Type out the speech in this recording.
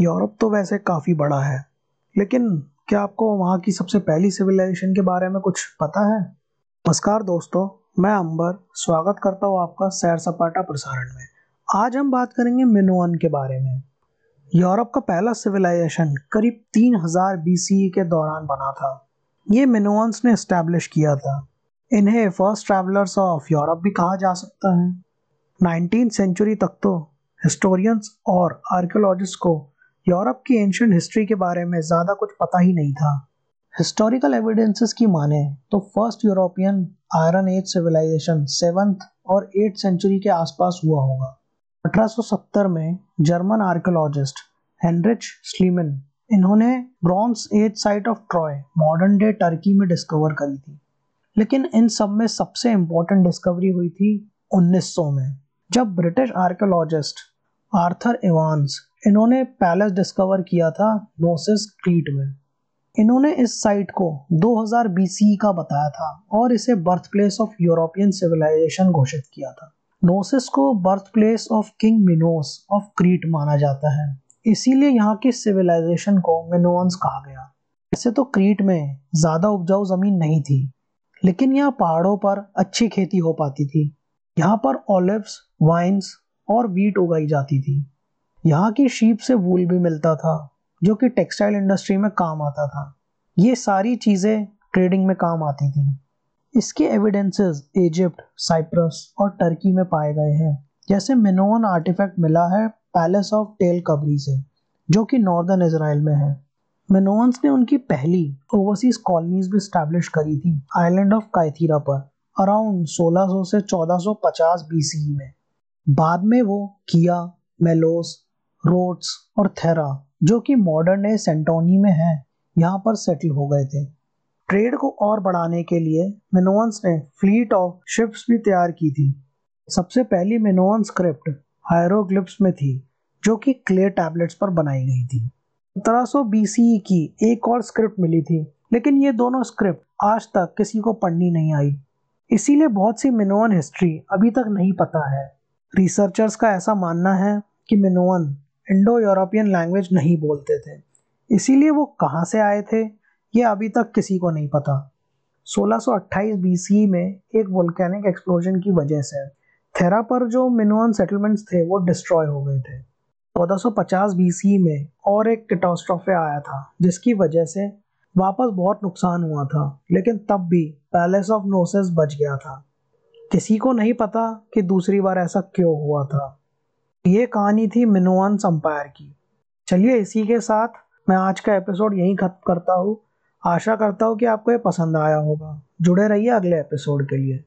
Europe तो वैसे काफ़ी बड़ा है, लेकिन क्या आपको वहाँ की सबसे पहली सिविलाइजेशन के बारे में कुछ पता है? नमस्कार दोस्तों, मैं अंबर, स्वागत करता हूँ आपका सैर सपाटा प्रसारण में। आज हम बात करेंगे मिनोअन के बारे में। यूरोप का पहला सिविलाइजेशन करीब 3000 बीसी के दौरान बना था। ये मिनोअन्स ने इस्टेब्लिश किया था। इन्हें फ़र्स्ट ट्रैवलर्स ऑफ़ यूरोप भी कहा जा सकता है। नाइनटीन सेंचुरी तक तो हिस्टोरियंस और आर्कियोलॉजिस्ट को यूरोप की एंशियंट हिस्ट्री के बारे में ज़्यादा कुछ पता ही नहीं था। हिस्टोरिकल एविडेंसेस की माने तो first European iron age civilisation seventh और एट सेंचुरी के आसपास हुआ होगा। 1870 में जर्मन आर्कियोलॉजिस्ट हेनरिच स्लीमन इन्होंने bronze age site of Troy modern day Turkey में डिस्कवर करी थी। लेकिन इन सब में सबसे इम्पोर्टेंट डिस्कवरी हुई थी 1900 में, जब ब्रिटिश आर्कियोलॉजिस्ट आर्थर इवांस इन्होंने पैलेस डिस्कवर किया था नोसिस क्रीट में। इन्होंने इस साइट को 2000 बीसी का बताया था और इसे birth place of European civilisation घोषित किया था। नोसिस को birth place of King Minos of Crete माना जाता है। इसीलिए यहाँ की सिविलाइजेशन को मिनोअन्स कहा गया। वैसे तो क्रीट में ज़्यादा उपजाऊ ज़मीन नहीं थी, लेकिन यहाँ पहाड़ों पर अच्छी खेती हो पाती थी। यहाँ पर ऑलिव्स, वाइन्स और वीट उगाई जाती थी। यहाँ की शीप से वूल भी मिलता था, जो कि टेक्सटाइल इंडस्ट्री में काम आता था। ये सारी चीज़ें ट्रेडिंग में काम आती थी। इसके एविडेंसेस इजिप्ट साइप्रस और टर्की में पाए गए हैं। जैसे मिनोन आर्टिफैक्ट मिला है पैलेस ऑफ़ टेल कबरी से, जो कि नॉर्दर्न इसराइल में है। मिनोन्स ने उनकी पहली ओवरसीज कॉलोनीज भी स्टैब्लिश करी थी आइलैंड ऑफ़ कायथीरा पर अराउंड 1600 से 1450 बीसी में। बाद में वो किया मेलोस रोड्स और थेरा, जो कि मॉडर्न डे सेंटोनी में है, यहाँ पर सेटल हो गए थे। ट्रेड को और बढ़ाने के लिए मिनोअन्स ने फ्लीट ऑफ़ शिप्स भी तैयार की थी। सबसे पहली मिनोअन स्क्रिप्ट हायरोग्लिप्स में थी, जो कि क्ले टैबलेट्स पर बनाई गई थी। 1700 बीसी की एक और स्क्रिप्ट मिली थी, लेकिन ये दोनों स्क्रिप्ट आज तक किसी को पढ़नी नहीं आई। इसीलिए बहुत सी मिनोअन हिस्ट्री अभी तक नहीं पता है। रिसर्चर्स का ऐसा मानना है कि मिनोअन इंडो यूरोपियन लैंग्वेज नहीं बोलते थे। इसीलिए वो कहाँ से आए थे, ये अभी तक किसी को नहीं पता। 1628 बीसी में एक वोल्केनिक एक्सप्लोजन की वजह से थेरा पर जो मिनोअन सेटलमेंट्स थे, वो डिस्ट्रॉय हो गए थे। 1450 बीसी में और एक कैटास्ट्रोफे आया था, जिसकी वजह से वापस बहुत नुकसान हुआ था, लेकिन तब भी पैलेस ऑफ़ नोसेस बच गया था। किसी को नहीं पता कि दूसरी बार ऐसा क्यों हुआ था। ये कहानी थी मिनोअन अंपायर की। चलिए इसी के साथ मैं आज का एपिसोड यहीं खत्म करता हूँ। आशा करता हूँ कि आपको ये पसंद आया होगा। जुड़े रहिए अगले एपिसोड के लिए।